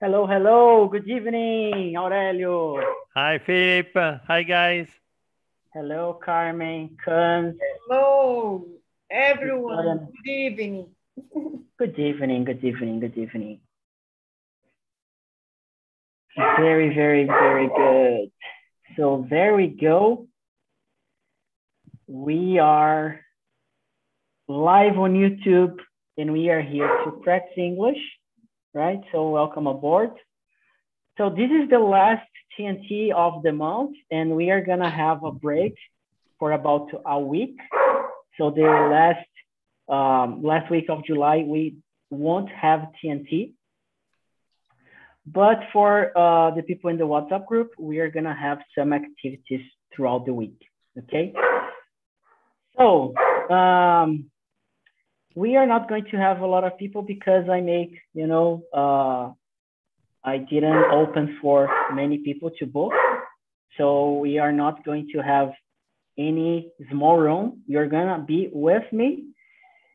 Hello, hello. Good evening, Aurelio. Hi, Philip. Hi, guys. Hello, Carmen, Kun. Hello, everyone. Good evening. Good evening, good evening, good evening. Very, very, very good. So there we go. We are live on YouTube and we are here to practice English, right? So welcome aboard. So this is the last TNT of the month and we are gonna have a break for about a week. So the last um, last week of July, we won't have TNT. But for uh, the people in the WhatsApp group, we are gonna have some activities throughout the week, okay? So um, we are not going to have a lot of people because I make, you know, uh, I didn't open for many people to book. So we are not going to have any small room. You're gonna be with me.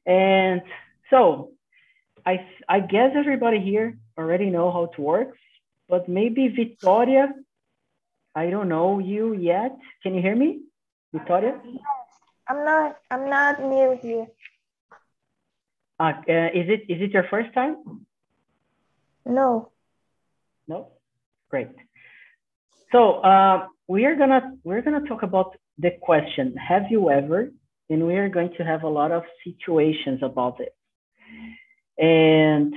And so I, I guess everybody here already know how it works, but maybe Victoria, I don't know you yet. Can you hear me, Victoria? I'm not. I'm not near here. Uh, uh, is it is it your first time? No. No. Great. So uh, we are gonna we're gonna talk about the question: Have you ever? And we are going to have a lot of situations about it. And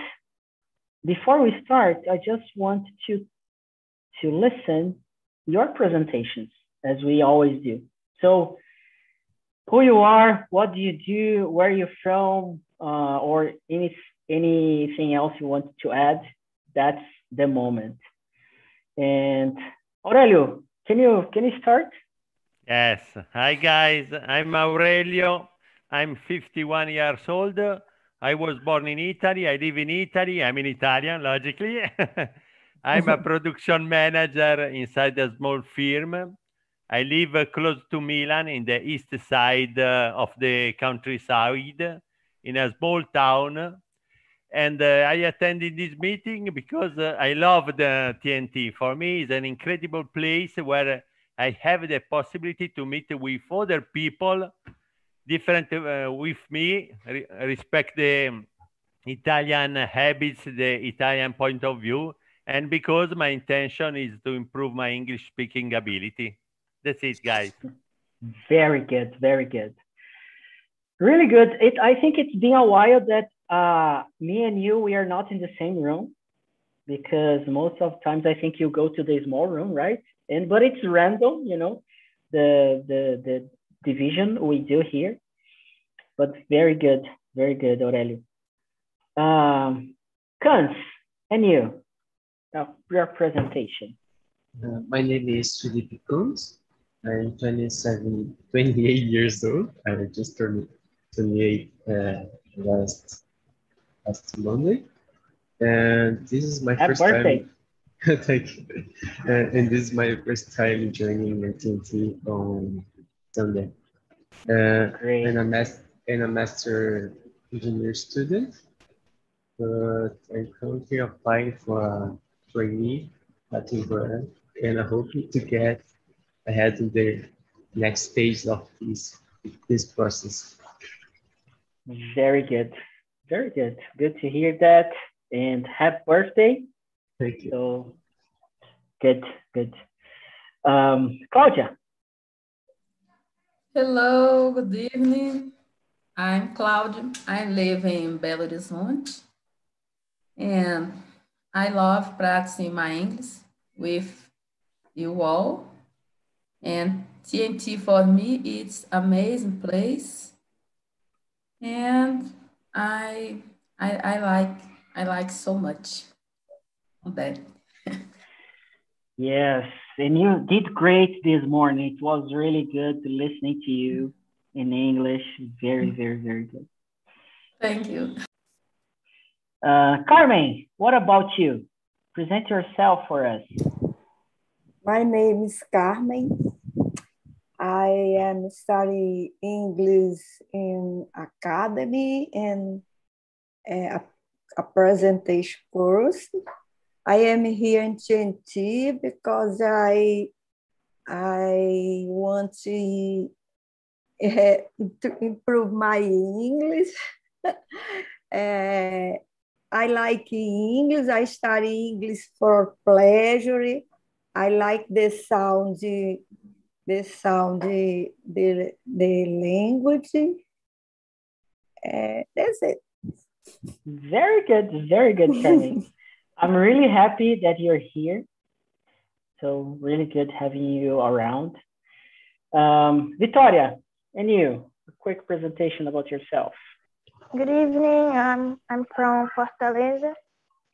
before we start, I just want to to listen your presentations as we always do. So who you are, what do you do, where you're from, uh, or any anything else you want to add, that's the moment. And Aurelio, can you can you start? Yes. Hi, guys. I'm Aurelio. I'm 51 years old. I was born in Italy. I live in Italy. I'm an Italian, logically. I'm a production manager inside a small firm. I live close to Milan in the east side uh, of the countryside in a small town. And uh, I attended this meeting because uh, I love the TNT. For me, it's an incredible place where I have the possibility to meet with other people different uh, with me, re respect the Italian habits, the Italian point of view, and because my intention is to improve my English speaking ability. That's it, guys. Very good, very good. Really good. It, I think it's been a while that uh, me and you, we are not in the same room because most of times I think you go to the small room, right? And but it's random, you know, the the the division we do here. But very good, very good, Aurelio. Um, Kunz, and you, uh, your presentation. Uh, my name is Felipe Kunz. I'm 27, 28 years old. I just turned 28 uh, last last Monday, and this is my Happy first birthday. time. Thank you. Uh, and this is my first time joining TNT on Sunday. Uh, Great. and a mas and a master engineer student, but I'm currently applying for a trainee at Timberland, and I hope to get ahead in the next stage of this this process. Very good. Very good. Good to hear that. And happy birthday. Thank you. So good, good. Um, Claudia. Hello, good evening. I'm Claudia. I live in Belo Horizonte. And I love practicing my English with you all. And TNT for me, it's amazing place. And I, I, I like, I like so much that. Yes, and you did great this morning. It was really good listening to you in English. Very, very, very good. Thank you. Uh, Carmen, what about you? Present yourself for us. My name is Carmen. I am studying English in academy and a, a presentation course. I am here in TNT because I I want to, uh, to improve my English. uh, I like English. I study English for pleasure. I like the sound, the sound, the, the, the language. Uh, that's it. Very good, very good, Carmen. I'm really happy that you're here. So really good having you around. Um, Victoria, and you, a quick presentation about yourself. Good evening. I'm I'm from Fortaleza,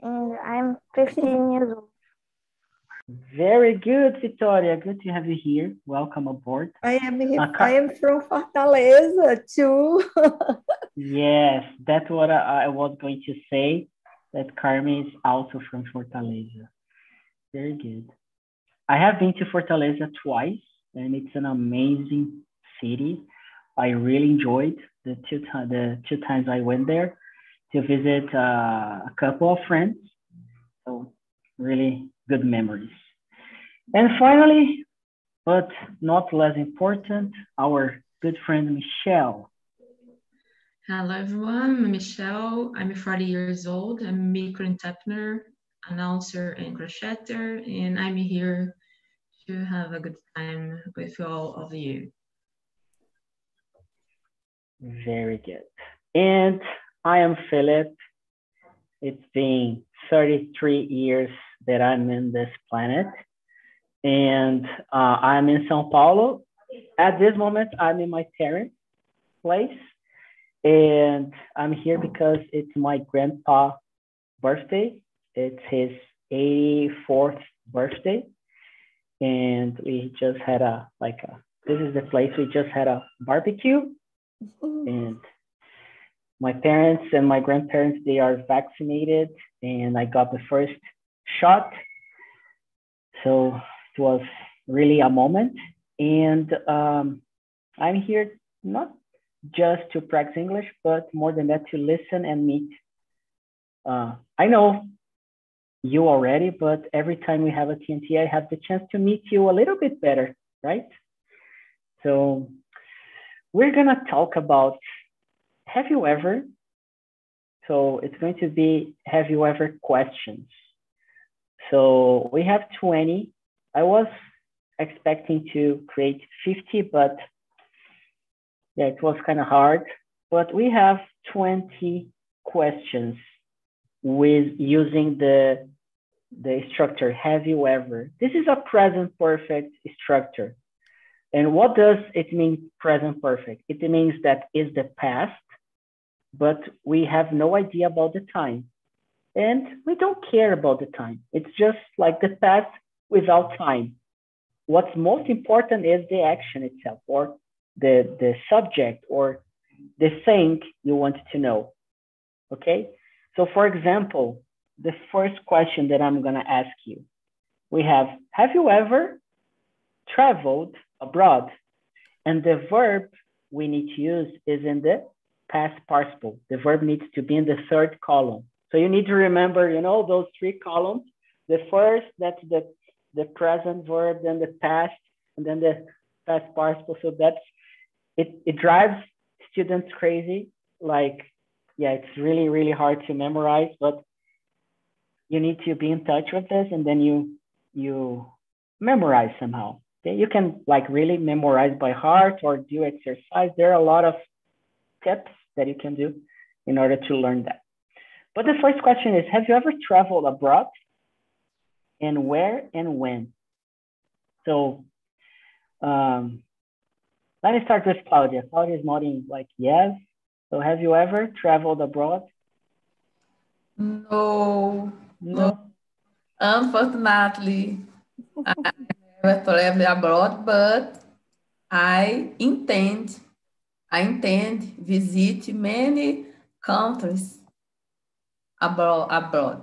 and I'm 15 years old. Very good, Victoria. Good to have you here. Welcome aboard. I am uh, I am from Fortaleza too. yes, that's what I, I, was going to say. That Carmen is also from Fortaleza. Very good. I have been to Fortaleza twice, and it's an amazing city. I really enjoyed the two times the two times I went there to visit uh, a couple of friends. So really good memories. And finally, but not less important, our good friend Michelle. Hello everyone, I'm Michelle. I'm 40 years old. I'm a micro entrepreneur, announcer, and crocheter, and I'm here to have a good time with all of you. Very good. And I am Philip. It's been 33 years that I'm in this planet. And uh, I'm in Sao Paulo. At this moment, I'm in my parents' place. And I'm here because it's my grandpa's birthday. It's his 84th birthday. And we just had a, like a, this is the place we just had a barbecue. And my parents and my grandparents, they are vaccinated and I got the first shot. So was really a moment. And um, I'm here not just to practice English, but more than that, to listen and meet. Uh, I know you already, but every time we have a TNT, I have the chance to meet you a little bit better, right? So we're gonna talk about have you ever? So it's going to be have you ever questions. So we have 20. I was expecting to create 50, but yeah, it was kind of hard. But we have 20 questions with using the the structure have you ever? This is a present perfect structure. And what does it mean present perfect? It means that is the past but we have no idea about the time. And we don't care about the time. It's just like the past without time. What's most important is the action itself or the the subject or the thing you want to know okay? So for example the first question that i'm going to ask you we have have you ever traveled abroad? And the verb we need to use is in the past participle. The verb needs to be in the third column. So you need to remember you know those three columns. The first that's the the present verb then the past and then the past participle so that's it, it drives students crazy. Like, yeah, it's really, really hard to memorize, but you need to be in touch with this and then you you memorize somehow. You can like really memorize by heart or do exercise. There are a lot of tips that you can do in order to learn that. But the first question is, have you ever traveled abroad? And where and when? So um, let me start with Claudia. Claudia is nodding like yes. So have you ever traveled abroad? No. No. Unfortunately, I never traveled abroad, but I intend, I intend visit many countries abroad. abroad.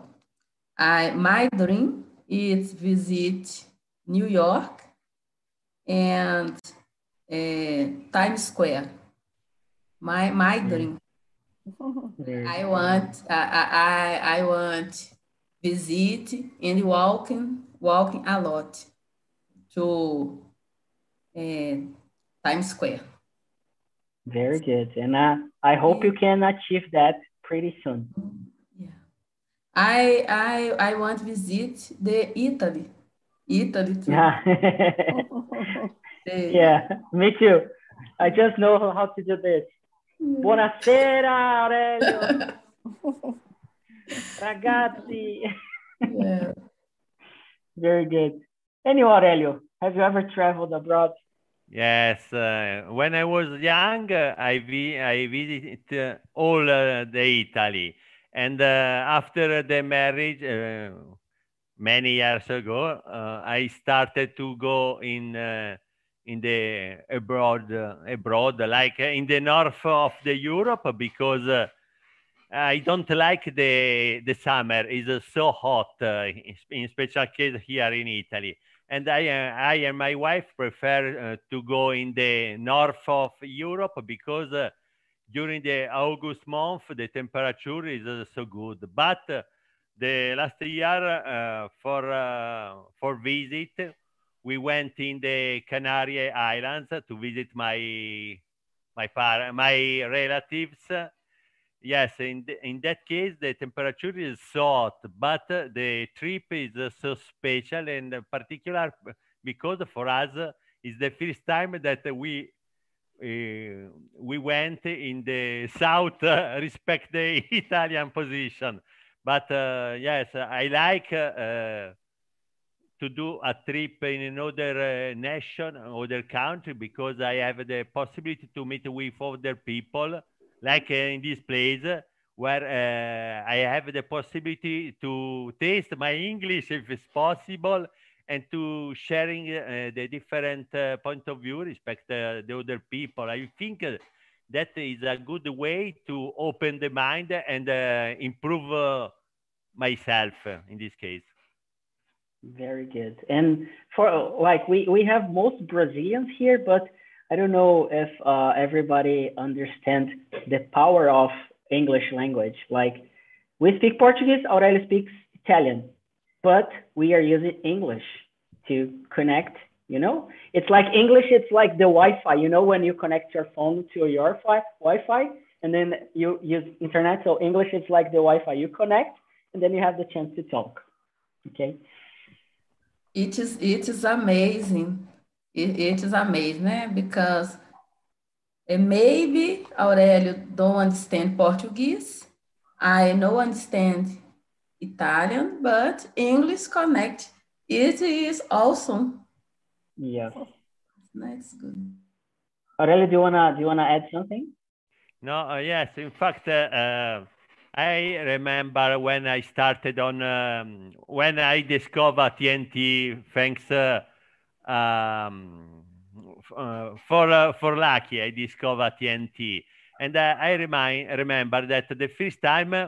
I, my dream is visit New York and uh, Times Square. My my dream. I want I, I I want visit and walking, walking a lot to uh, Times Square. Very good. And uh, I hope you can achieve that pretty soon. Yeah. I I I want to visit the Italy. Italy too. Yeah. The- yeah, me too. I just know how to do this. Buonasera, Aurelio. Ragazzi. yeah. Very good. Anyway, Aurelio, have you ever traveled abroad? Yes, uh, when I was young, uh, I vi I visited uh, all uh, the Italy, and uh, after the marriage, uh, many years ago, uh, I started to go in in the abroad, uh, abroad, like in the north of the Europe, because uh, I don't like the the summer. It's uh, so hot, in, in special case here in Italy and I, I and my wife prefer to go in the north of Europe because during the August month the temperature is uh, so good. But uh, the last year uh, for for visit, we went in the Canary Islands to visit my my par my relatives. Yes, in, in that case, the temperature is so hot, but the trip is so special and particular because for us it's the first time that we uh, we went in the south uh, respect the Italian position. But uh, yes, I like uh, to do a trip in another uh, nation, other country, because I have the possibility to meet with other people, like in this place, where uh, I have the possibility to taste my English if it's possible, and to sharing uh, the different uh, point of view, respect the other people. I think uh, that is a good way to open the mind and improve myself in this case. Very good. And for like we we have most Brazilians here, but I don't know if uh, everybody understands the power of English language. Like we speak Portuguese, Aurelio speaks Italian, but we are using English to connect. You know, it's like English. It's like the Wi-Fi. You know, when you connect your phone to your Wi-Fi, and then you use internet. So English is like the Wi-Fi. You connect, and then you have the chance to talk. Okay. It is it is amazing. It, it is amazing? Because maybe Aurelio don't understand Portuguese. I no understand Italian, but English connect. It is awesome. Yeah. That's good. Aurelio, do you wanna do you wanna add something? No, uh, yes. In fact, uh, uh, I remember when I started on um, when I discovered TNT. Thanks uh, um, f- uh, for uh, for Lucky, I discovered TNT, and uh, I remind remember that the first time uh,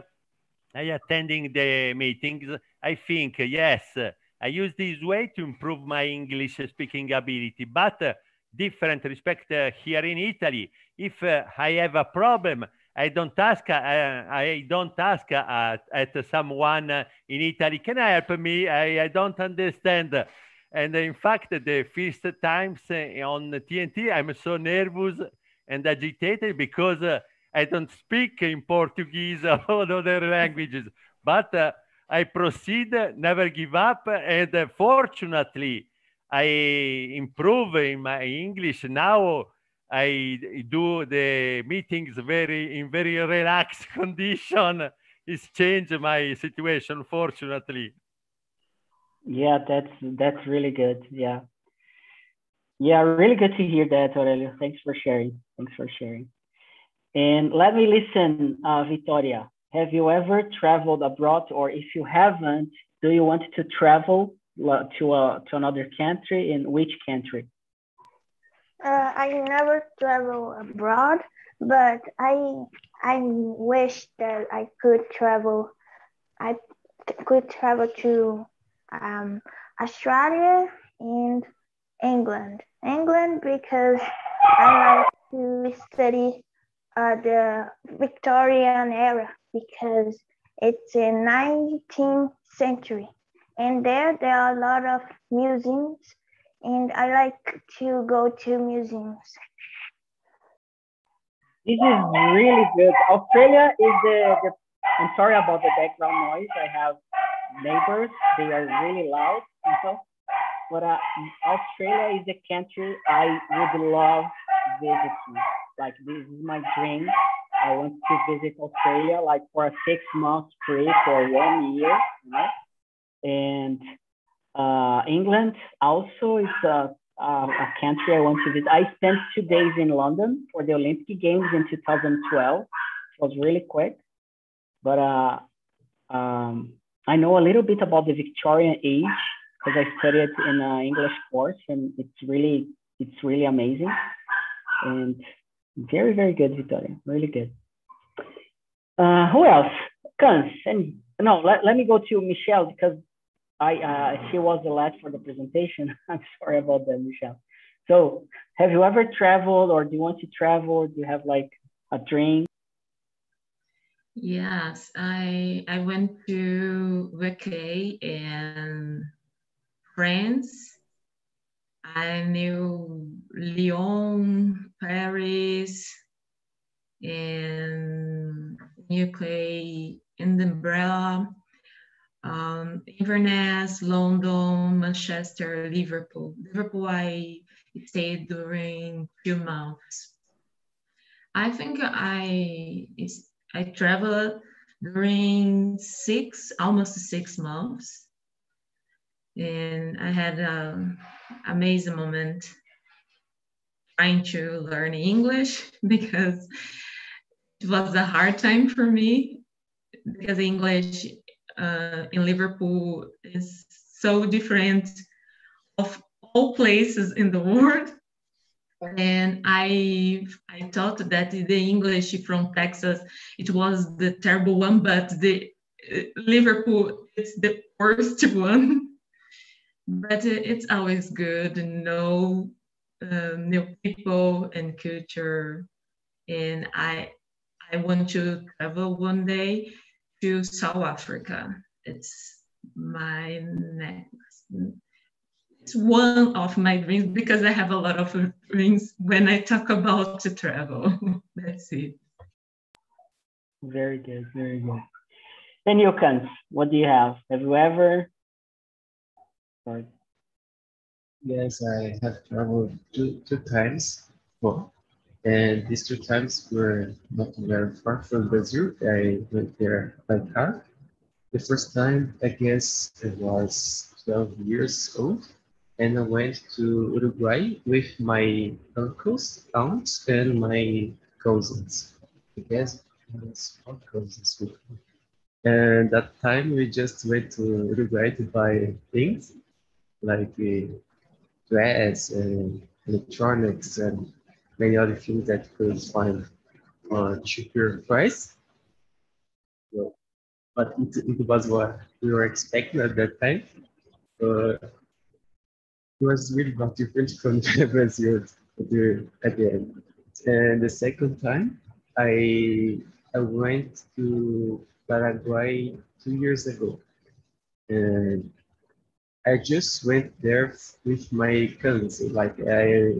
I attending the meetings, I think yes, I use this way to improve my English speaking ability, but uh, different respect uh, here in Italy. If uh, I have a problem, I don't ask. Uh, I don't ask uh, at someone uh, in Italy. Can I help me? I, I don't understand. And in fact, the first times on TNT, I'm so nervous and agitated because I don't speak in Portuguese or other languages. But uh, I proceed, never give up, and uh, fortunately, I improve in my English now. I do the meetings very in very relaxed condition. It's changed my situation, fortunately. Yeah, that's that's really good. Yeah. Yeah, really good to hear that, Aurelio. Thanks for sharing. Thanks for sharing. And let me listen, uh, Victoria. Have you ever traveled abroad, or if you haven't, do you want to travel to a to another country? In which country? Uh, I never travel abroad, but I I wish that I could travel. I could travel to um, Australia and England. England because I like to study uh, the Victorian era because it's in century. And there, there are a lot of museums, and I like to go to museums. This is really good. Australia is the, the I'm sorry about the background noise. I have neighbors. They are really loud, know. But uh, Australia is a country I would love visiting. Like this is my dream. I want to visit Australia like for a six month trip or one year, you know. And uh, England also is a, a, a country I want to visit. I spent two days in London for the Olympic Games in 2012. It was really quick, but uh, um, I know a little bit about the Victorian age because I studied in an English course, and it's really it's really amazing and very very good, Victoria. Really good. Uh, who else? Kunz and no, let, let me go to Michelle because I uh, she was the last for the presentation. I'm sorry about that, Michelle. So, have you ever traveled, or do you want to travel? do you have like a dream? Yes, I I went to vacay in France. I knew Lyon, Paris, and UK, Edinburgh um, Inverness, London, Manchester, Liverpool. Liverpool, I stayed during two months. I think I I traveled during six, almost six months, and I had an amazing moment trying to learn English because it was a hard time for me because English uh, in Liverpool is so different of all places in the world. And I I thought that the English from Texas it was the terrible one, but the uh, Liverpool is the worst one. But it's always good to know uh, new people and culture. And I I want to travel one day to South Africa. It's my next, it's one of my dreams because I have a lot of dreams when I talk about to travel. That's it. Very good, very good. Then you can, what do you have? Have you ever? Sorry. Yes, I have traveled two, two times. Well, and these two times were not very far from Brazil. I went there by car. The first time, I guess I was 12 years old, and I went to Uruguay with my uncles, aunts, and my cousins. I guess I was four cousins with me. And that time, we just went to Uruguay to buy things like uh, dress and electronics and many other things that you could find on cheaper price. So, but it, it was what we were expecting at that time. Uh, it was really not different from the Brazil at the, at the end. And the second time, I I went to Paraguay two years ago, and I just went there with my cousins. Like I,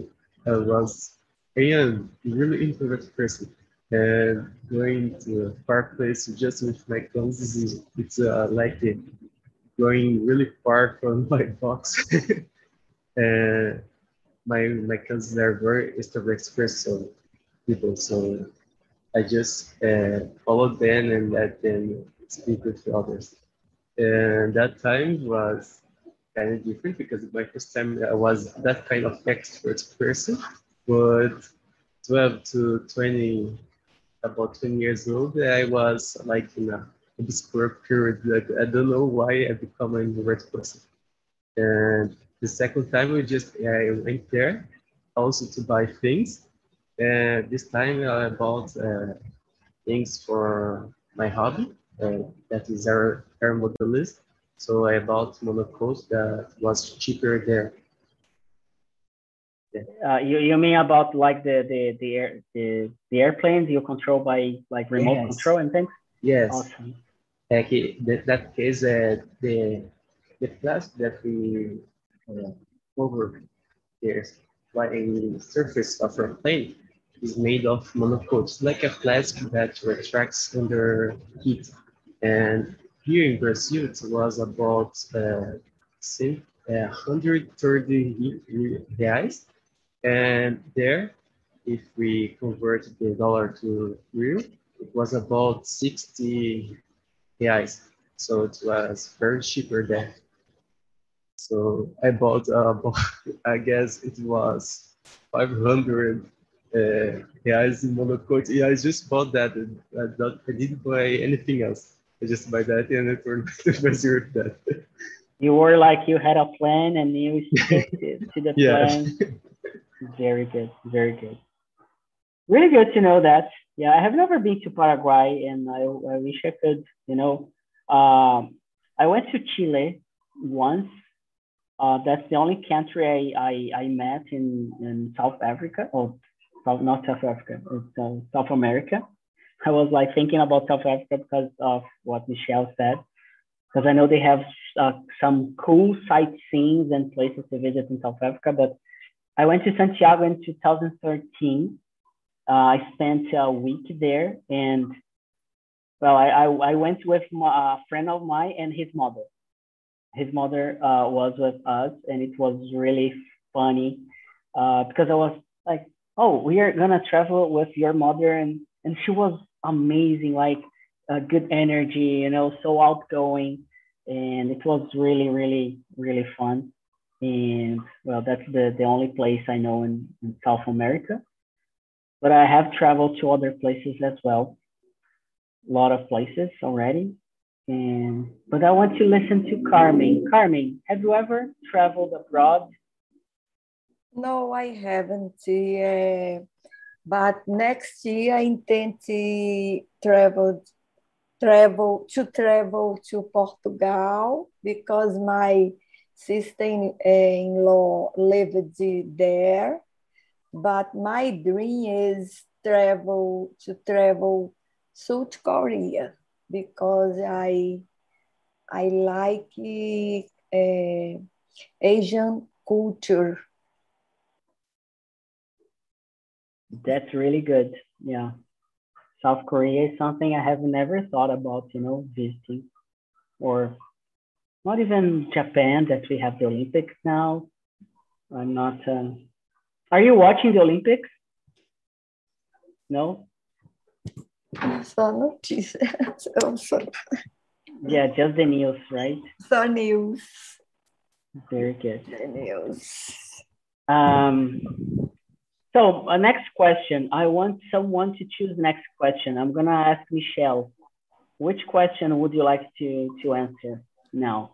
I was am really introverted person. And going to a far place just with my cousins is it's uh, like going really far from my box. my my cousins are very extroverted person people, so I just uh, follow them and let them speak with others. And that time was kind of different because my first time I was that kind of expert person but 12 to 20, about 20 years old, I was like in a obscure period. Like, I don't know why I become an introvert person. And the second time we just I went there also to buy things. And this time I bought uh, things for my hobby, uh, that is air, air modelist. So I bought monocles that was cheaper there. Uh, you, you mean about like the the the air the, the airplanes you control by like remote yes. control and things? Yes. Awesome. que that, that case uh, the the plastic that we uh, over there like a surface of a plane is made of MonoKotes, like a flask that retracts under heat. And here in Brazil, it was about uh, say, 130 reais. And there, if we convert the dollar to real, it was about 60 reais. So it was very cheaper there. So I bought, uh, I guess it was 500 uh, reais in MonoKote. Yeah, I just bought that. I, I didn't buy anything else. I just buy that and I turned to with that. You were like you had a plan and you stick to the Yeah. plan. Very good, very good. Really good to know that. Yeah, I have never been to Paraguay, and I, I wish I could. You know, um, I went to Chile once. Uh, that's the only country I, I, I met in, in South Africa. Oh, South, not South Africa. It's uh, South America. I was like thinking about South Africa because of what Michelle said, because I know they have uh, some cool sightseeing and places to visit in South Africa. But I went to Santiago in 2013. Uh, I spent a week there, and well, I, I, I went with my, a friend of mine and his mother. His mother uh, was with us, and it was really funny uh, because I was like, "Oh, we are gonna travel with your mother," and and she was amazing, like uh, good energy, you know, so outgoing, and it was really, really, really fun. And well, that's the the only place I know in, in South America, but I have traveled to other places as well, a lot of places already. And but I want to listen to Carmen. Carmen, have you ever traveled abroad? No, I haven't. Uh, but next year I intend to travel, travel to travel to Portugal because my sister-in-law lived there. But my dream is travel to travel South Korea because I I like uh, Asian culture. That's really good. Yeah. South Korea is something I have never thought about, you know, visiting. Or not even Japan, that we have the Olympics now. I'm not. Um... Are you watching the Olympics? No? Só notícia. Só, Yeah, just the news, right? só news. Very good. The news. Um, so uh, next question. I want someone to choose next question. I'm gonna ask Michelle. Which question would you like to to answer now?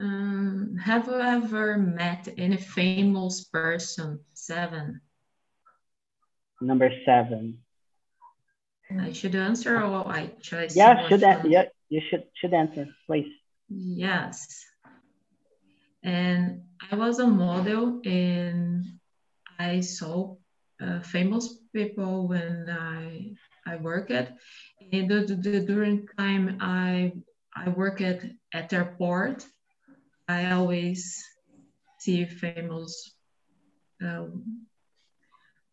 Um, have you ever met any famous person? Seven. Number seven. I should answer or I choose. Yeah, should yeah, you should should answer, please. Yes. And I was a model and I saw uh, famous people when I I worked. And the, the, during time I I work at at airport, I always see famous um,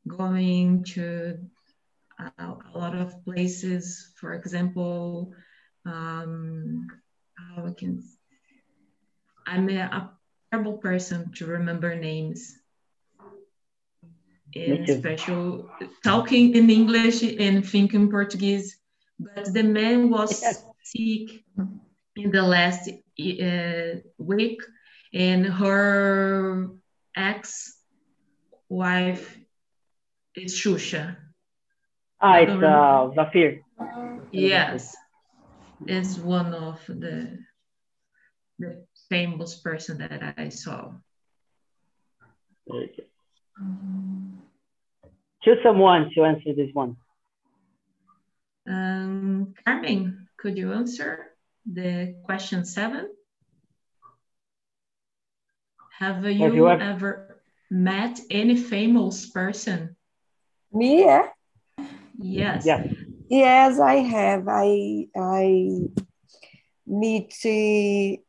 going to uh, a lot of places. For example, um, how I can I'm a, a terrible person to remember names. In too. special talking in English and thinking Portuguese, but the man was sick in the last uh, week, and her ex-wife is Xuxa. Ah, I it's uh, Szafir. Yes, it's one of the the famous person that I saw. Very good. Choose someone to answer this one. Um, Carmen, could you answer the question seven? Have you, Have you ever- ever met any famous person? Me, é? Yes. Yes. Yes, I have. I I meet uh,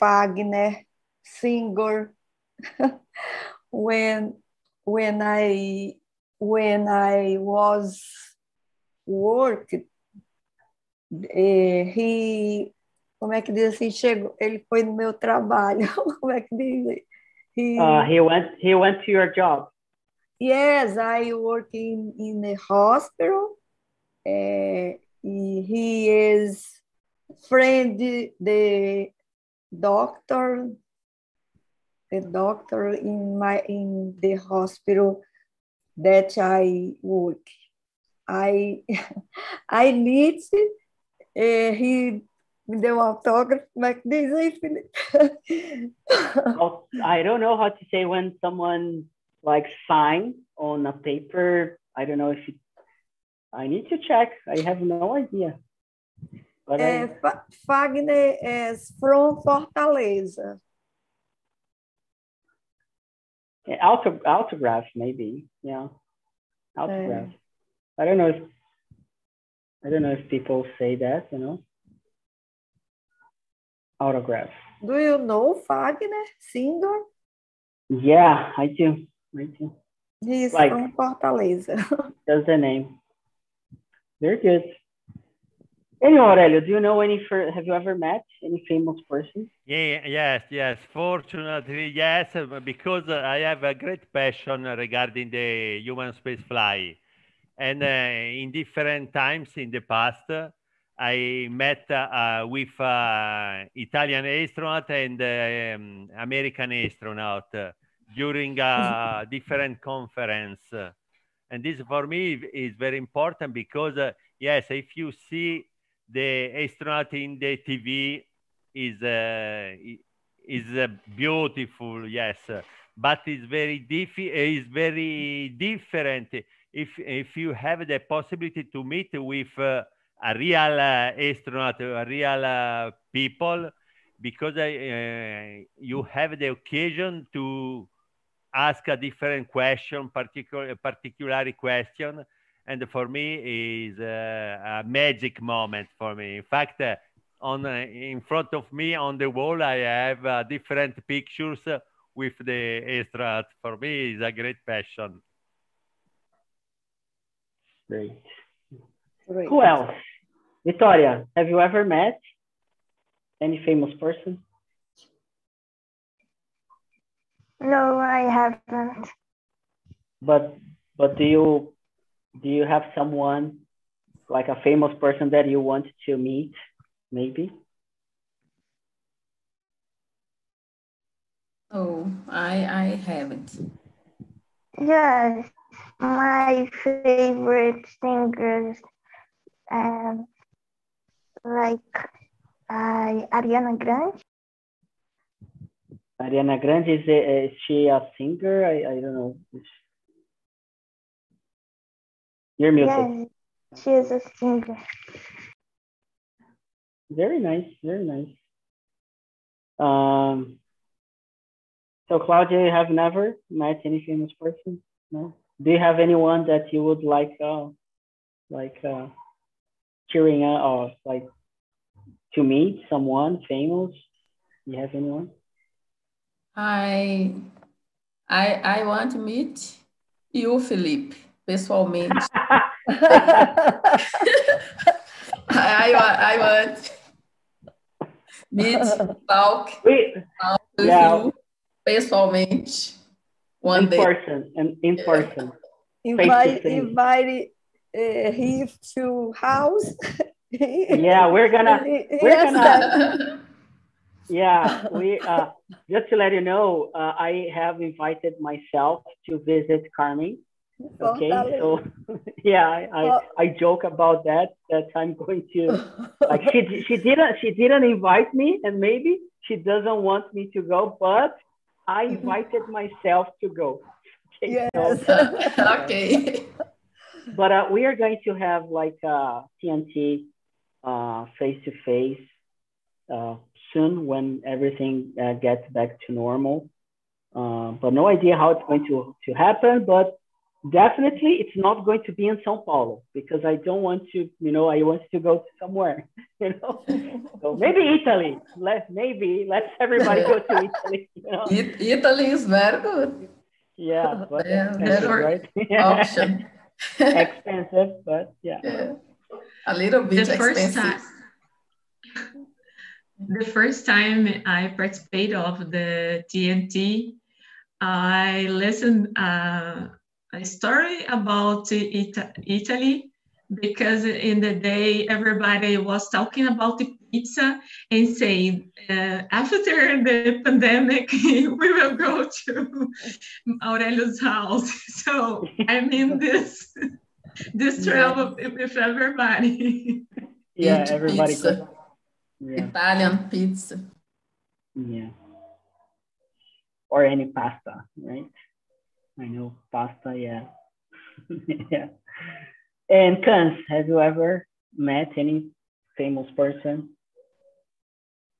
Fagner singer. When when I when I was work eh, he como é que diz assim chegou ele foi no meu trabalho como é que diz? He, uh, he went he went to your job. Yes I work in in a hospital uh, he is friend the doctor the doctor in my in the hospital that I work. I I need uh, he como é que diz well, I don't know how to say when someone like sign on a paper. I don't know if it, I need to check. I have no idea. É. Fagner is from Fortaleza. Auto, autograph, maybe. Yeah. Autograph. I don't know if I don't know if people say that, you know. Autograph. Do you know Fagner, singer? Yeah, I do. I do. He's like, from Fortaleza. that's the name. Very good. Anyway, Aurelio, do you know any, have you ever met any famous person? Yeah, yes, yes. Fortunately, yes, because I have a great passion regarding the human space flight. And uh, in different times in the past, I met uh, with uh, Italian astronaut and um, American astronaut during a different conference. And this for me is very important because, uh, yes, if you see the astronaut in the TV is uh, is uh, beautiful, yes, but it's very diff- is very different if if you have the possibility to meet with uh, a real uh, astronaut, a real uh, people, because uh, you have the occasion to ask a different question, particular particular question and for me is uh, a magic moment for me. In fact, uh, on uh, in front of me on the wall, I have uh, different pictures with the astronaut. For me, is a great passion. Great. Great. Who else? Victoria, have you ever met any famous person? No, I haven't. But but do you do you have someone like a famous person that you want to meet maybe? Oh i i haven't. Yes my favorite singers um like uh, ariana grande. Ariana grande is, a, is she a singer? I, I don't know you're muted. Yes, she is a singer. Very nice, very nice. Um, so Claudia, you have never met any famous person? No. Do you have anyone that you would like, uh, like, uh, cheering up or like to meet someone famous? Do you have anyone? I, I, I want to meet you, Felipe pessoalmente. I, I want meet, talk, talk yeah. you pessoalmente one in day. person and in person. Invite, invite uh, him to house. yeah, we're gonna we're yes. gonna yeah we uh, just to let you know uh, i have invited myself to visit carmen okay so yeah I, I, I joke about that that i'm going to like she she didn't she didn't invite me and maybe she doesn't want me to go but i invited myself to go. Okay yes. So, okay. but uh, we are going to have like uh tnt uh face to face uh soon when everything uh, gets back to normal. Uh, but no idea how it's going to to happen but definitely it's not going to be in Sao Paulo because I don't want to, you know, I want to go to somewhere, you know. so maybe Italy. Let maybe let's everybody go to Italy. You know? Italy is very good. Yeah, but Yeah, expensive, better right? Option. expensive, but yeah. Yeah. A little bit the first time the first time I participated of the TNT, I listened uh, a story about Ita- Italy because in the day everybody was talking about the pizza and saying uh, after the pandemic we will go to Aurelio's house. So I'm in this this travel with everybody. Yeah, Eat everybody pizza. Yeah, Italian pizza. yeah. Or any pasta, right? I know pasta, yeah. yeah. And Kunz, have you ever met any famous person?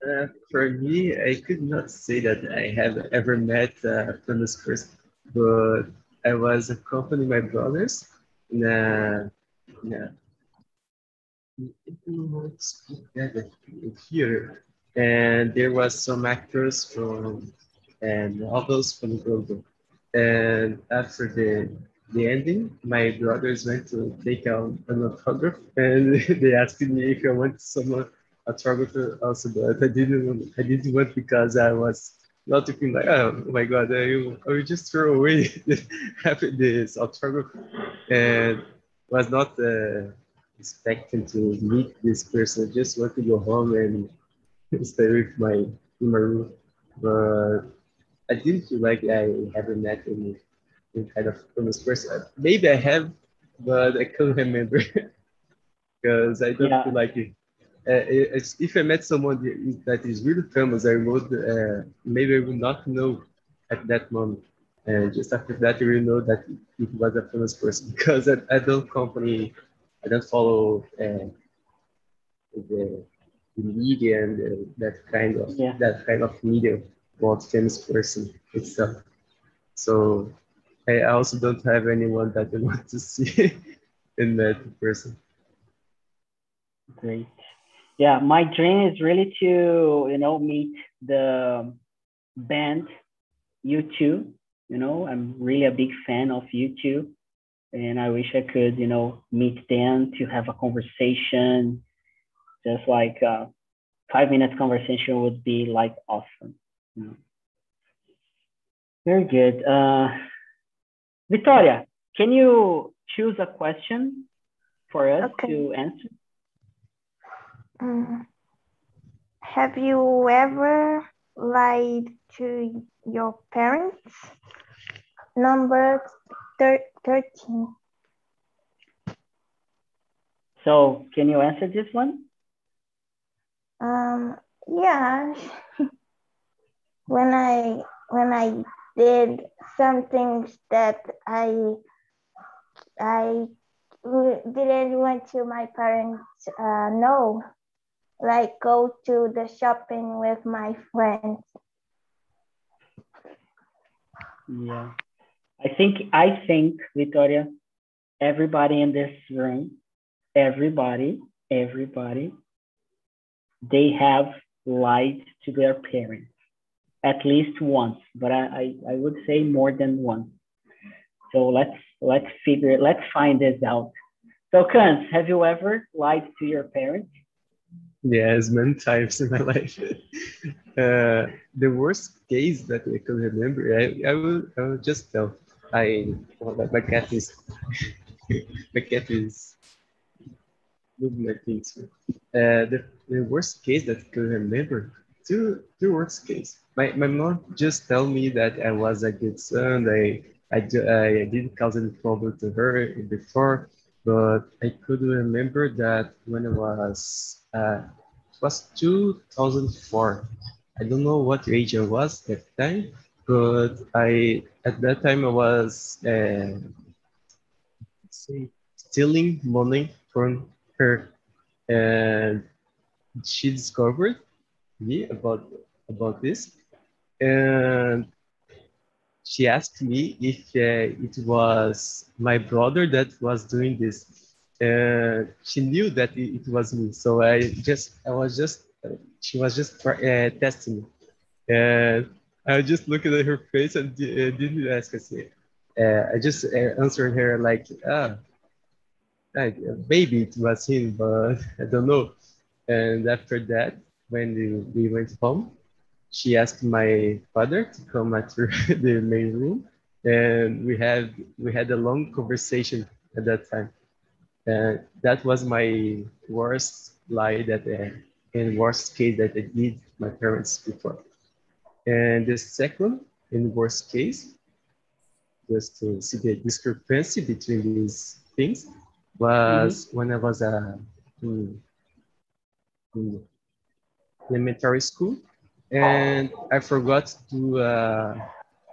Uh, for me, I could not say that I have ever met a famous person, but I was accompanying my brothers in a, in a here, and there was some actors from and novels from Google. And after the the ending, my brothers went to take out an autograph, and they asked me if I want some autograph also, but I didn't. want- I didn't want because I was not thinking like, oh my god, I will, I will just throw away this autograph, and was not uh, expecting to meet this person. I just want to go home and stay with my in my room, but I didn't feel like I haven't met any, any kind of famous person. Maybe I have, but I can't remember because I don't Yeah. feel like it. Uh, if I met someone that is- that is really famous, I would uh, maybe I would not know at that moment. And just after that, you will know that it was a famous person because I, I don't company, I don't follow uh, the, the media and the, that kind of Yeah. that kind of media about famous person itself. So I also don't have anyone that I want to see in that person. Great. Yeah, my dream is really to, you know, meet the band U2. You know, I'm really a big fan of U2. And I wish I could, you know, meet them to have a conversation. Just like a five minutes conversation would be like awesome. Very good. Uh, Victoria, can you choose a question for us Okay. to answer? Mm. Have you ever lied to your parents? Number thir- 13. So can you answer this one? Um, yeah. when I when I did some things that I I didn't want to my parents uh, know, like go to the shopping with my friends. Yeah. I think I think Victoria, everybody in this room, everybody, everybody, they have lied to their parents at least once, but I, I, I would say more than once. So let's let's figure let's find this out. So Kunz, have you ever lied to your parents? Yes, many times in my life. uh, the worst case that I can remember, I, I will I will just tell. I well, my- cat is my cat is moving my things. Uh, the, the worst case that I can remember, two two worst case. My my mom just tell me that I was a good son. I I, I didn't cause any problem to her before, but I could remember that when I was uh, it was 2004. I don't know what age I was at the time, but I at that time I was uh, stealing money from her, and she discovered me about about this, and she asked me if uh, it was my brother that was doing this. Uh, she knew that it, it, was me, so I just, I was just, she was just uh, testing me, and I just looked at her face and uh, didn't ask us. Uh, I just uh, answered her like, ah, maybe it was him, but I don't know. And after that, when we went home, she asked my father to come at the main room, and we had we had a long conversation at that time. And that was my worst lie that uh, in worst case that I did my parents before. And the second, in worst case, just to see the discrepancy between these things, was mm -hmm. when I was uh, in, in elementary school and I forgot to do uh,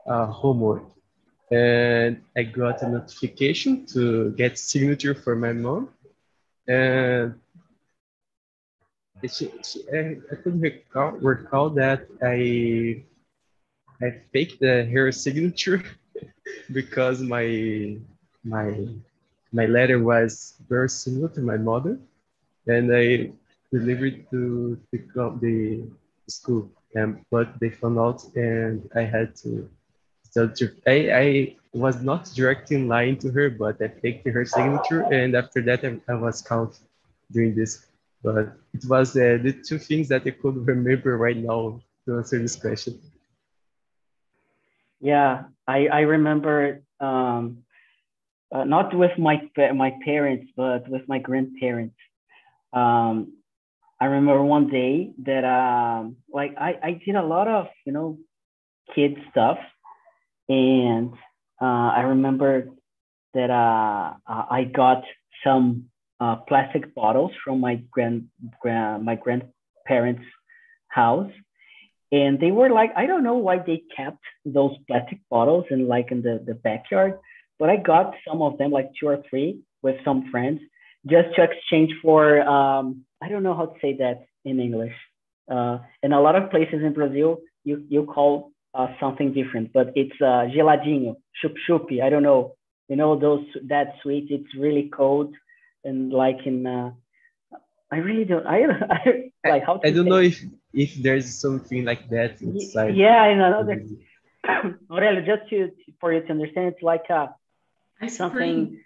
uh, homework. And I got a notification to get signature for my mom. And she, she, I, I couldn't recall, recall that I I faked the, her signature because my my my letter was very similar to my mother, and I delivered to the the school um, but they found out and I had to so I, I was not directly lying to her, but I faked her signature and after that I, I was caught doing this. But it was uh, the two things that I could remember right now to answer this question. Yeah, I, I remember um, uh, not with my my parents, but with my grandparents. Um, I remember one day that um like I, I did a lot of you know kid stuff. And uh, I remember that uh, I got some uh, plastic bottles from my grand, grand my grandparents house. And they were like I don't know why they kept those plastic bottles in like in the, the backyard but I got some of them like two or three with some friends just to exchange for um, I don't know how to say that in English. Uh, in a lot of places in Brazil, you you call uh, something different, but it's uh, geladinho, chup chup. I don't know. You know those that sweet. It's really cold and like in. Uh, I really don't. I, I like how. I don't know if if there's something like that inside. Yeah, I know. Aurelio, just to for you to understand, it's like a something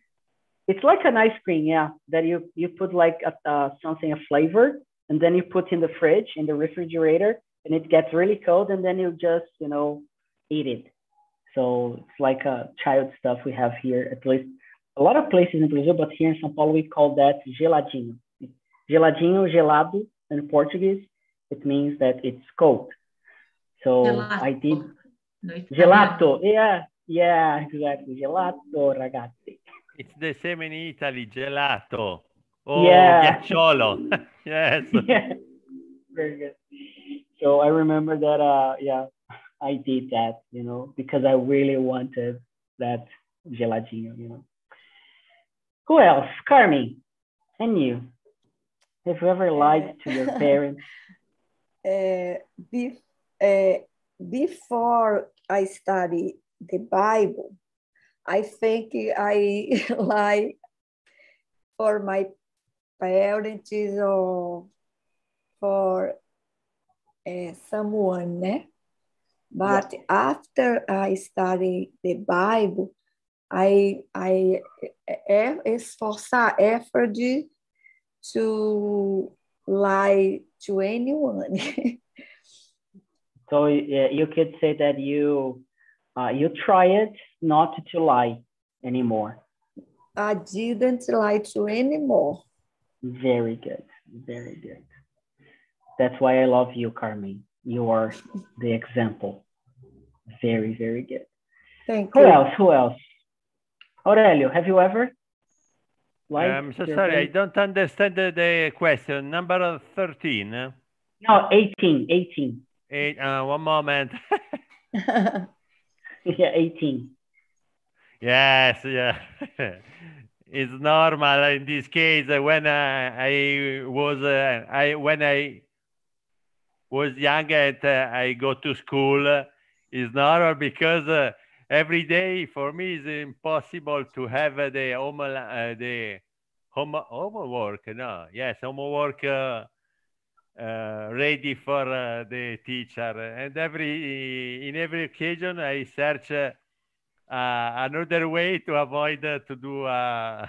it's like an ice cream, yeah, that you you put like a, uh, something a flavor, and then you put in the fridge in the refrigerator, and it gets really cold, and then you just you know eat it. So it's like a child stuff we have here, at least a lot of places in Brazil, but here in São Paulo we call that geladinho. Geladinho, gelado in Portuguese, it means that it's cold. So gelato. I did gelato, yeah, yeah, exactly, gelato, ragazzi. It's the same in Italy, gelato. Oh, yeah. ghiacciolo. yes. Yeah. Very good. So I remember that, uh, yeah, I did that, you know, because I really wanted that geladinho, you know. Who else? Carmen, and you? Have you ever lied to your parents? Uh, be, uh, before I study the Bible, I think I lie for my parents or for uh, someone, eh? né? But yeah. after I study the Bible, I I eh, esforçar effort to lie to anyone. so you could say that you uh, you try it not to lie anymore. I didn't lie to anymore. Very good. Very good. That's why I love you, Carmen. You are the example. Very, very good. Thank Who you. Who else? Who else? Aurelio, have you ever? Lied I'm so sorry, I don't understand the, the question. Number 13. No, 18. 18. Eight, uh, one moment. yeah, 18. Yes, yeah. it's normal in this case when uh, I was uh, I when I was young and uh, I go to school it's normal because uh, every day for me is impossible to have uh, the home uh, the home homework. No, yes, homework uh, uh, Uh, ready for uh, the teacher. And every in every occasion, I search uh, another way to avoid uh, to do uh,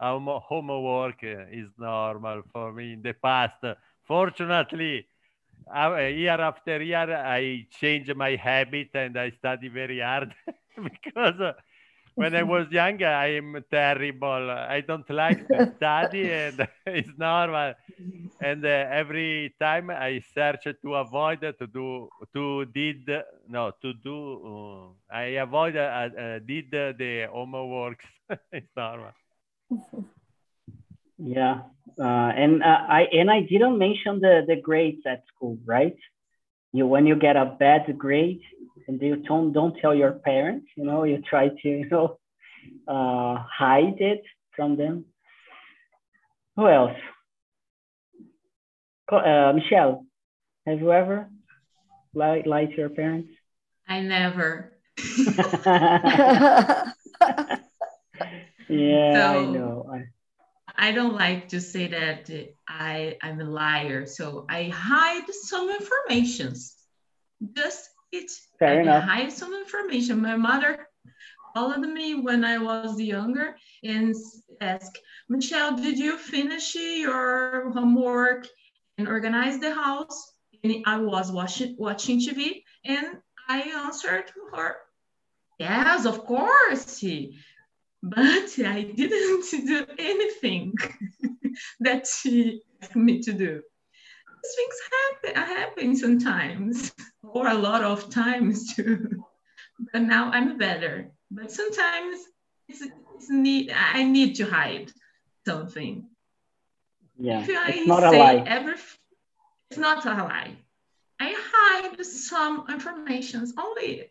homework. is normal for me in the past. Fortunately, year after year, I change my habit and I study very hard because when I was younger, I am terrible. I don't like to study, and it's normal. And uh, every time I search to avoid to do to did no to do uh, I avoid uh, uh did the homeworks. it's normal. Yeah, uh, and uh, I and I didn't mention the the grades at school, right? You when you get a bad grade, and you don't don't tell your parents you know you try to you know uh, hide it from them. Who else? Uh, michelle have you ever lied, lied to your parents? I never. Yeah so, i know. I... I don't like to say that I, I'm a liar. So I hide some informations. Just it's Fair I enough. hide some information. My mother called me when I was younger and asked, Michelle, did you finish your homework and organize the house? And I was watching watching TV and I answered her, yes, of course. But I didn't do anything that she asked me to do These things happen happen sometimes or a lot of times too. But now i'm better. But sometimes it's, it's need i need to hide something. Yeah it's not a lie. every, it's not a lie. I hide some informations only.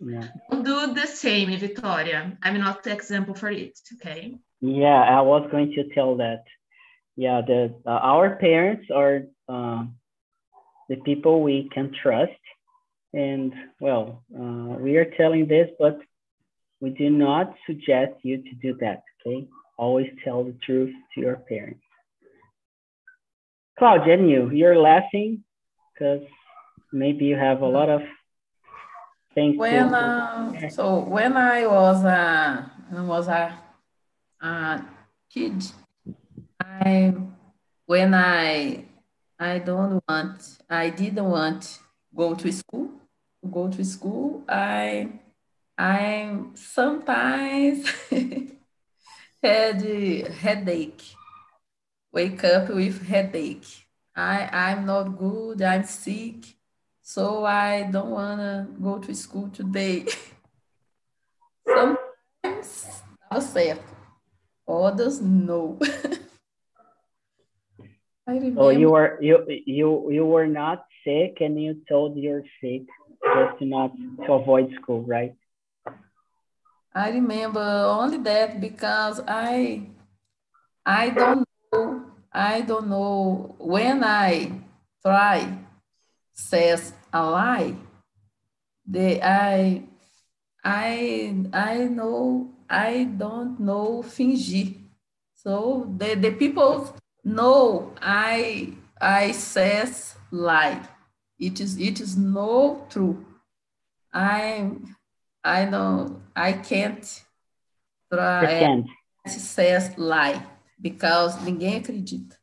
Yeah. Don't do the same, Victoria. I'm not the example for it, okay? Yeah, I was going to tell that. Yeah, the uh, our parents are uh, the people we can trust, and well, uh, we are telling this, but we do not suggest you to do that. Okay, always tell the truth to your parents. Claudia, and you, you're laughing because maybe you have a lot of things. When uh, so when I was a was a, a kid, I when I I don't want I didn't want go to school. Go to school I I sometimes had headache. Wake up with headache. I I'm not good I'm sick. So I don't wanna go to school today. Sometimes dava certo. Others no I remember. Oh, you were you you you were not sick, and you told you're sick just to not to avoid school, right? I remember only that because I I don't know I don't know when I try says a lie. The I I I know I don't know fingir. So the, the people no, I I says lie. It is it is no true. I'm I don't I can't try says lie because ninguém acredita.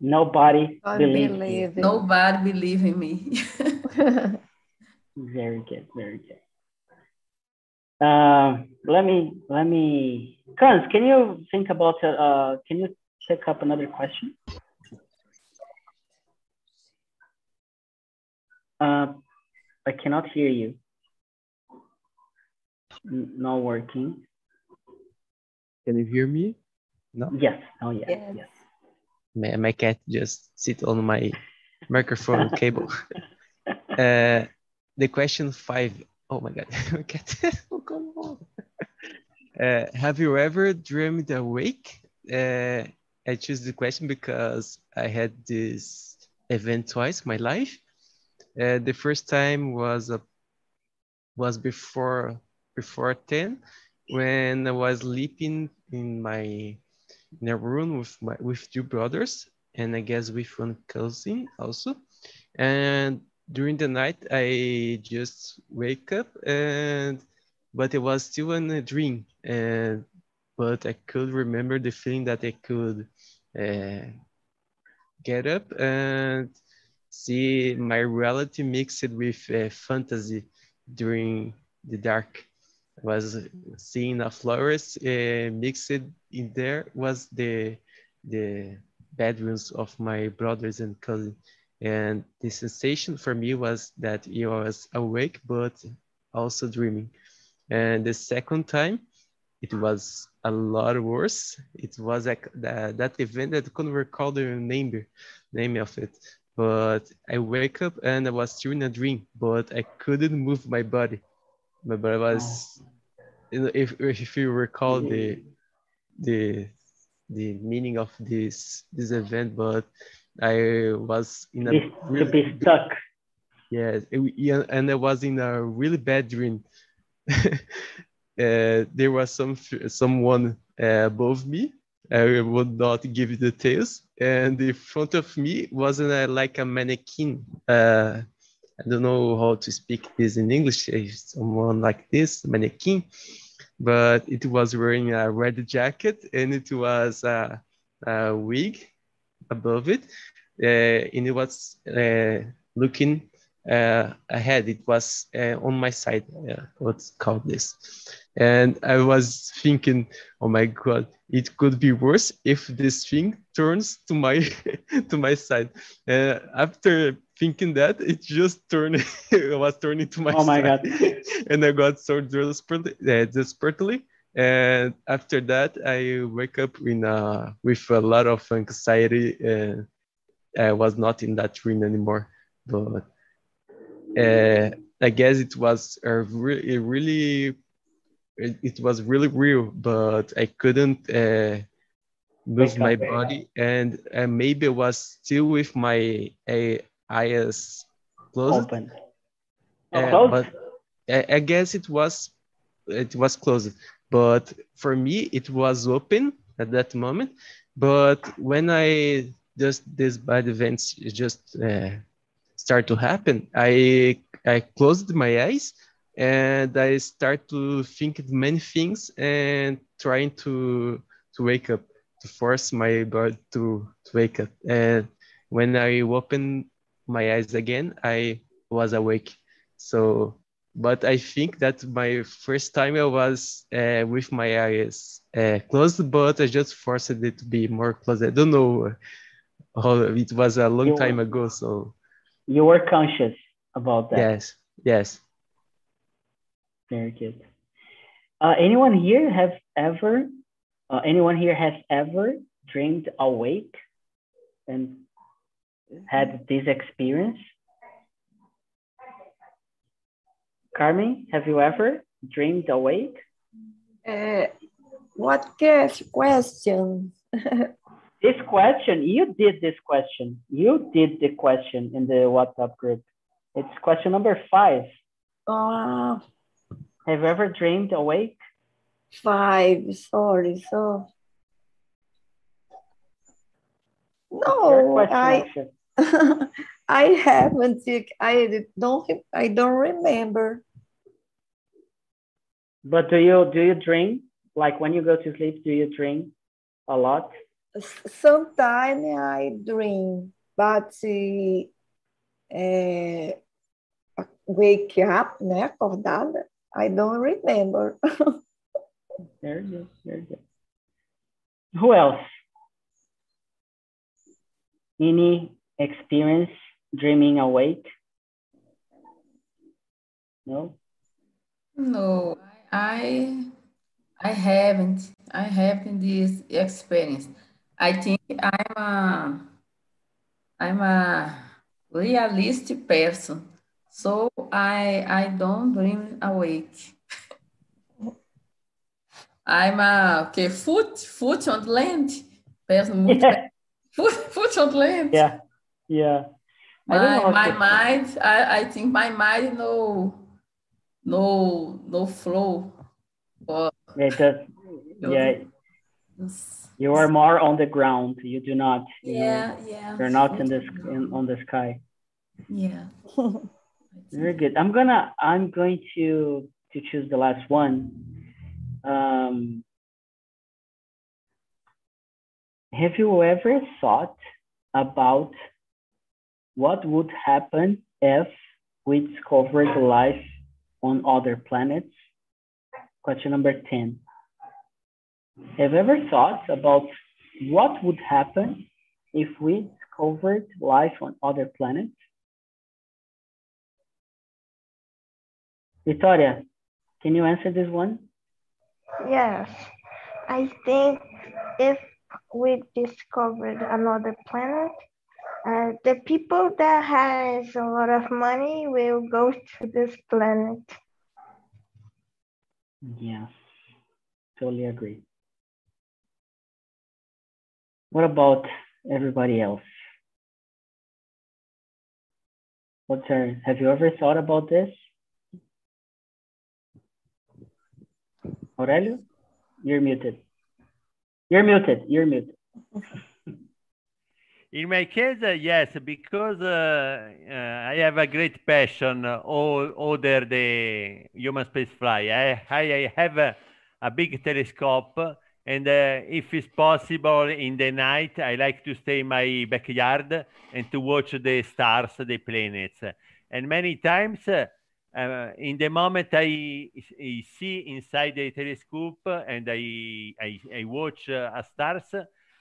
Nobody believes believe Nobody believe in me. very good, very good. Uh, let me let me Franz, can you think about uh, can you pick up another question? Uh, I cannot hear you. N not working. Can you hear me? No? Yes. Oh, yeah. Yes. yes. My, my cat just sit on my microphone cable. Uh, the question five. Oh my God. my cat. oh, come on. Uh, have you ever dreamed awake? Uh, I choose the question because I had this event twice in my life. Uh, the first time was a was before before 10 when I was sleeping in my in a room with my with two brothers and I guess with one cousin also. And during the night I just wake up and but it was still in a dream and but I could remember the feeling that I could uh, get up and see my reality mixed with uh, fantasy during the dark. I was seeing a flowers uh, mixed in there was the the bedrooms of my brothers and cousins and the sensation for me was that he was awake but also dreaming. And the second time it was a lot worse. It was like that, that event that I couldn't recall the name name of it. But i wake up and i was still in a dream but i couldn't move my body. My body was you know, if, if you recall the the the meaning of this this event but i was in a really, be stuck. Yes, yeah and i was in a really bad dream there was some someone uh, above me I would not give details. And in front of me wasn't a, like a mannequin. Uh, I don't know how to speak this in English. Someone like this, mannequin, but it was wearing a red jacket and it was a, a wig above it, uh, and it was uh, looking uh, ahead. It was uh, on my side. Uh, what's called this? And I was thinking, oh my god, it could be worse if this thing turns to my to my side. Uh, after thinking that, it just turned. it was turning to my. Side. Oh my side. god! and I got so desperately, uh, desperately. And after that, I wake up in a, with a lot of anxiety. And I was not in that dream anymore. But uh, I guess it was a, re- a really it, it, was really real, but I couldn't uh, move my body, and uh, maybe I was still with my uh, eyes closed. Open. Closed? but I, I guess it was it was closed, but for me it was open at that moment. But when I just these bad events just uh, start to happen, I I closed my eyes and I start to think many things and trying to to wake up, to force my body to, to wake up. And when I opened my eyes again, I was awake. So, but I think that my first time I was uh, with my eyes uh, closed, but I just forced it to be more closed. I don't know how it was a long time ago. So you were conscious about that. Yes. Yes. Very good. Uh, anyone here have ever, uh, anyone here has ever dreamed awake and had this experience? Carmen, have you ever dreamed awake? Uh, what question? this question, you did this question. You did the question in the WhatsApp group. It's question number five. Uh, Have you ever dreamed awake? Five, sorry, so. No, I, I haven't. I don't. I don't remember. But do you do you dream? Like when you go to sleep, do you dream a lot? Sometimes I dream, but uh, wake up, né, acordada, I don't remember. very good, very good. Who else? Any experience dreaming awake? No? No, I I haven't. I haven't this experience. I think I'm a I'm a realistic person. So I I don't dream awake. I'm a okay, foot foot on land. Person Yeah. foot foot on land. Yeah, yeah. My my mind, I, I think my mind no no no flow. Or, does. Yeah. You are more on the ground. You do not. You yeah, know, yeah. You're not in this in, on the sky. Yeah. Very good. I'm gonna I'm going to to choose the last one. Um, have you ever thought about what would happen if we discovered life on other planets? Question number 10. Have you ever thought about what would happen if we discovered life on other planets? Victoria, can you answer this one? Yes. I think if we discovered another planet, uh, the people that has a lot of money will go to this planet. Yes, totally agree. What about everybody else? What's our, have you ever thought about this? Aurelio, you're muted. You're muted, you're muted. In my case, uh, yes, because uh, uh, I have a great passion uh, all over the human space flight. I, I have a, a big telescope, and uh, if it's possible in the night, I like to stay in my backyard and to watch the stars, the planets. And many times, uh, in the moment I, I, see inside the telescope and I, I, I watch a stars,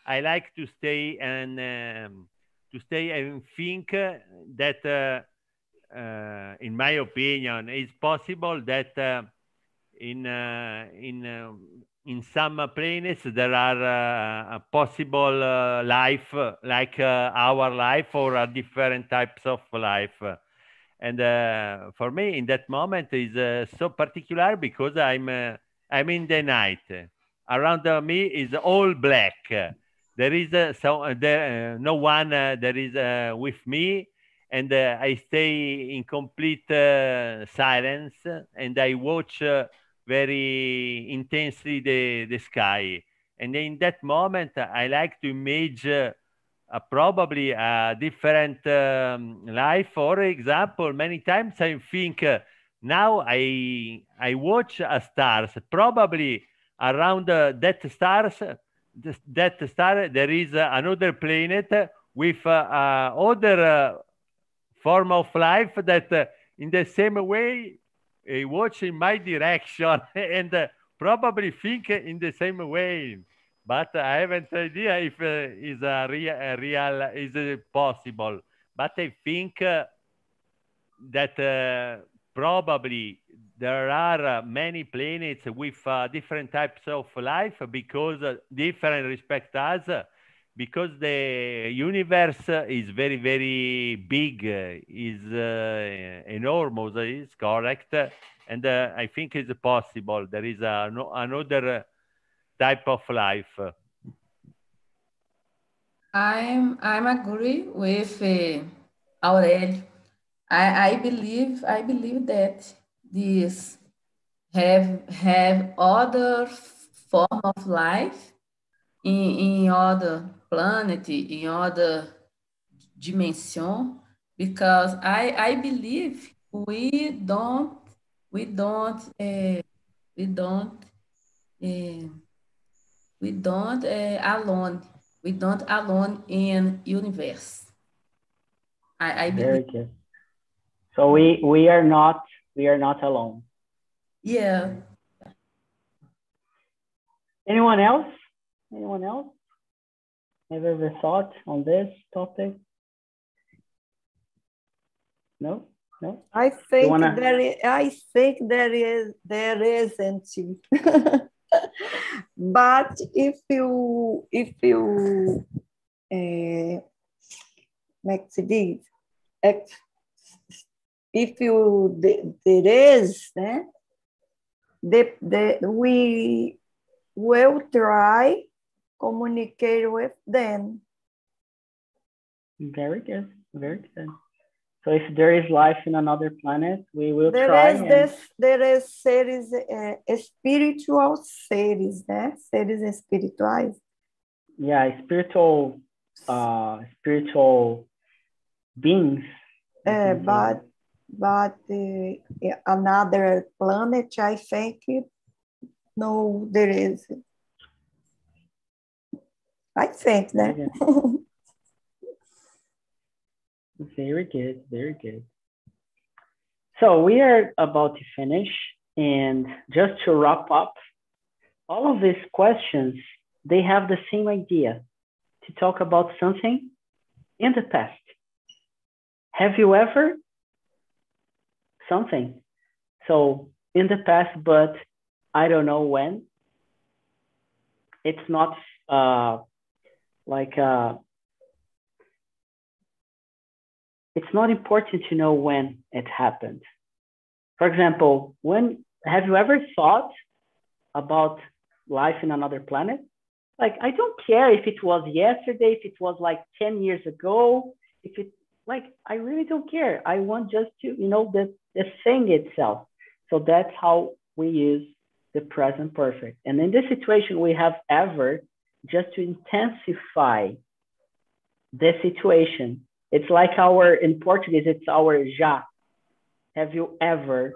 I like to stay and um, to stay and think that, uh, uh, in my opinion, it's possible that uh, in in in some planets there are a possible life like our life or different types of life. And uh, for me in that moment is uh, so particular because i'm uh, i'm in the night. Around me is all black. There is uh, so uh, there uh, no one uh, there is uh, with me. And uh, i stay in complete silence and i watch very intensely the, the sky. And in that moment i like to imagine probably a different um, life. For example many times i think now i i watch a stars. Probably around that stars that star there is uh, another planet with uh, uh, other form of life that in the same way watch in my direction and probably think in the same way but I haven't idea if uh, is a real, a real is possible. But I think uh, that uh, probably there are uh, many planets with uh, different types of life because uh, different respect us because the universe is very very big uh, is uh, enormous uh, is correct and i think it's possible. There is a, no, another type of life. I'm i'm agree with uh, aurelio I, I believe I believe that this have have other form of life in, in other planet, in other dimension, because I, I believe we don't we don't uh, we don't uh, we don't uh, alone we don't alone in universe. I, I Very good. So we we are not we are not alone. Yeah. Anyone else? Anyone else? Have ever thought on this topic? No, no. I think wanna... there is, I think there is there isn't. but if you if you uh, make this if you there is né, the, the, we will try communicate with them very good very good So if there is life in another planet, we will There try. is and- this, there is seres, é, espiritual seres, né? Seres espirituais. yeah, spiritual, uh, spiritual beings. we É, can say. but, but uh, another planet, I think, no, there is. I think, né? Very good, very good. So we are about to finish, and just to wrap up, all of these questions they have the same idea to talk about something in the past. Have you ever something? So in the past, but I don't know when. It's not uh, like uh, it's not important to know when it happened. For example, when have you ever thought about life in another planet? Like, I don't care if it was yesterday, if it was like 10 years ago, if it like, I really don't care. I want just to, you know, the, the thing itself. So that's how we use the present perfect. And in this situation, we have ever just to intensify the situation. It's like our, in Portuguese, it's our já. Have you ever?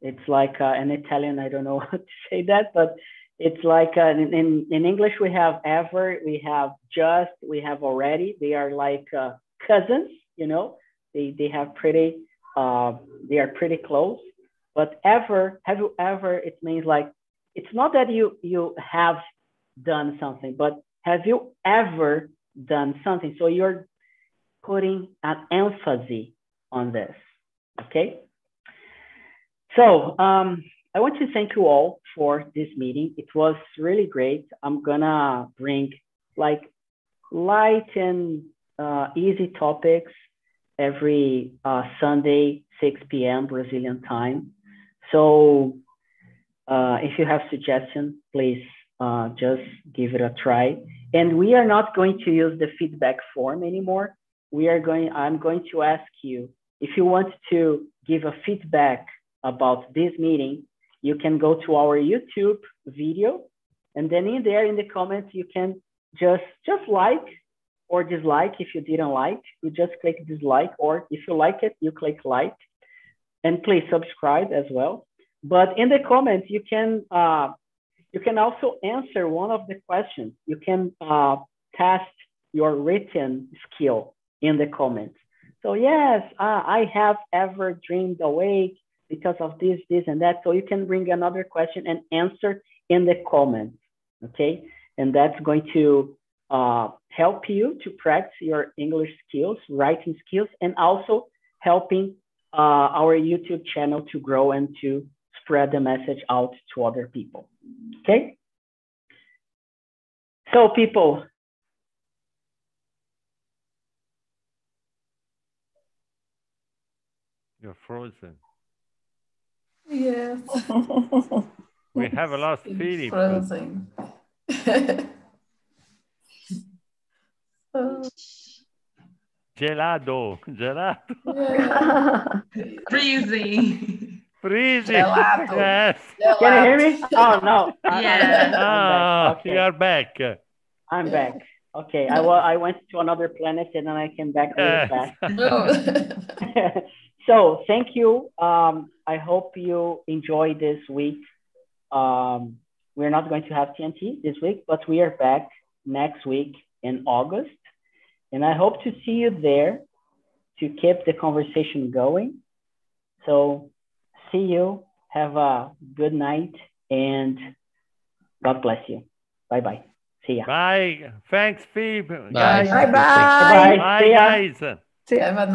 It's like uh, in Italian, I don't know how to say that, but it's like uh, in, in, in English, we have ever, we have just, we have already. They are like uh, cousins, you know, they, they have pretty, uh, they are pretty close. But ever, have you ever, it means like, it's not that you, you have done something, but have you ever done something? So you're putting an emphasis on this, okay? So um, I want to thank you all for this meeting. It was really great. I'm gonna bring like light and uh, easy topics every uh, Sunday, 6 p.m. Brazilian time. So uh, if you have suggestions, please uh, just give it a try. And we are not going to use the feedback form anymore. We are going, I'm going to ask you if you want to give a feedback about this meeting, you can go to our YouTube video. And then in there in the comments, you can just, just like or dislike if you didn't like, you just click dislike, or if you like it, you click like. And please subscribe as well. But in the comments, you can uh, you can also answer one of the questions. You can uh, test your written skill in the comments. So yes, uh, I have ever dreamed awake because of this, this, and that. So you can bring another question and answer in the comments, okay? And that's going to uh, help you to practice your English skills, writing skills, and also helping uh, our YouTube channel to grow and to spread the message out to other people. Okay? So, people, You're frozen. Yes. We have a lost Philip. Frozen. Oh, Gelado, gelato, yeah. Freezing. Freezing. Gelato. Yes. can you hear me? Oh, no. I- Yeah. Ah, Okay. you are back. I'm back. Okay, I, wa- I went to another planet and then I came back really fast. Oh. so thank you. Um, I hope you enjoy this week. Um, we're not going to have TNT this week, but we are back next week in August. And I hope to see you there to keep the conversation going. So see you. Have a good night and God bless you. Bye bye. See ya. Bye. Thanks, Philip. Bye. Guys. Bye bye. Bye. Bye, See ya. guys. Have a nice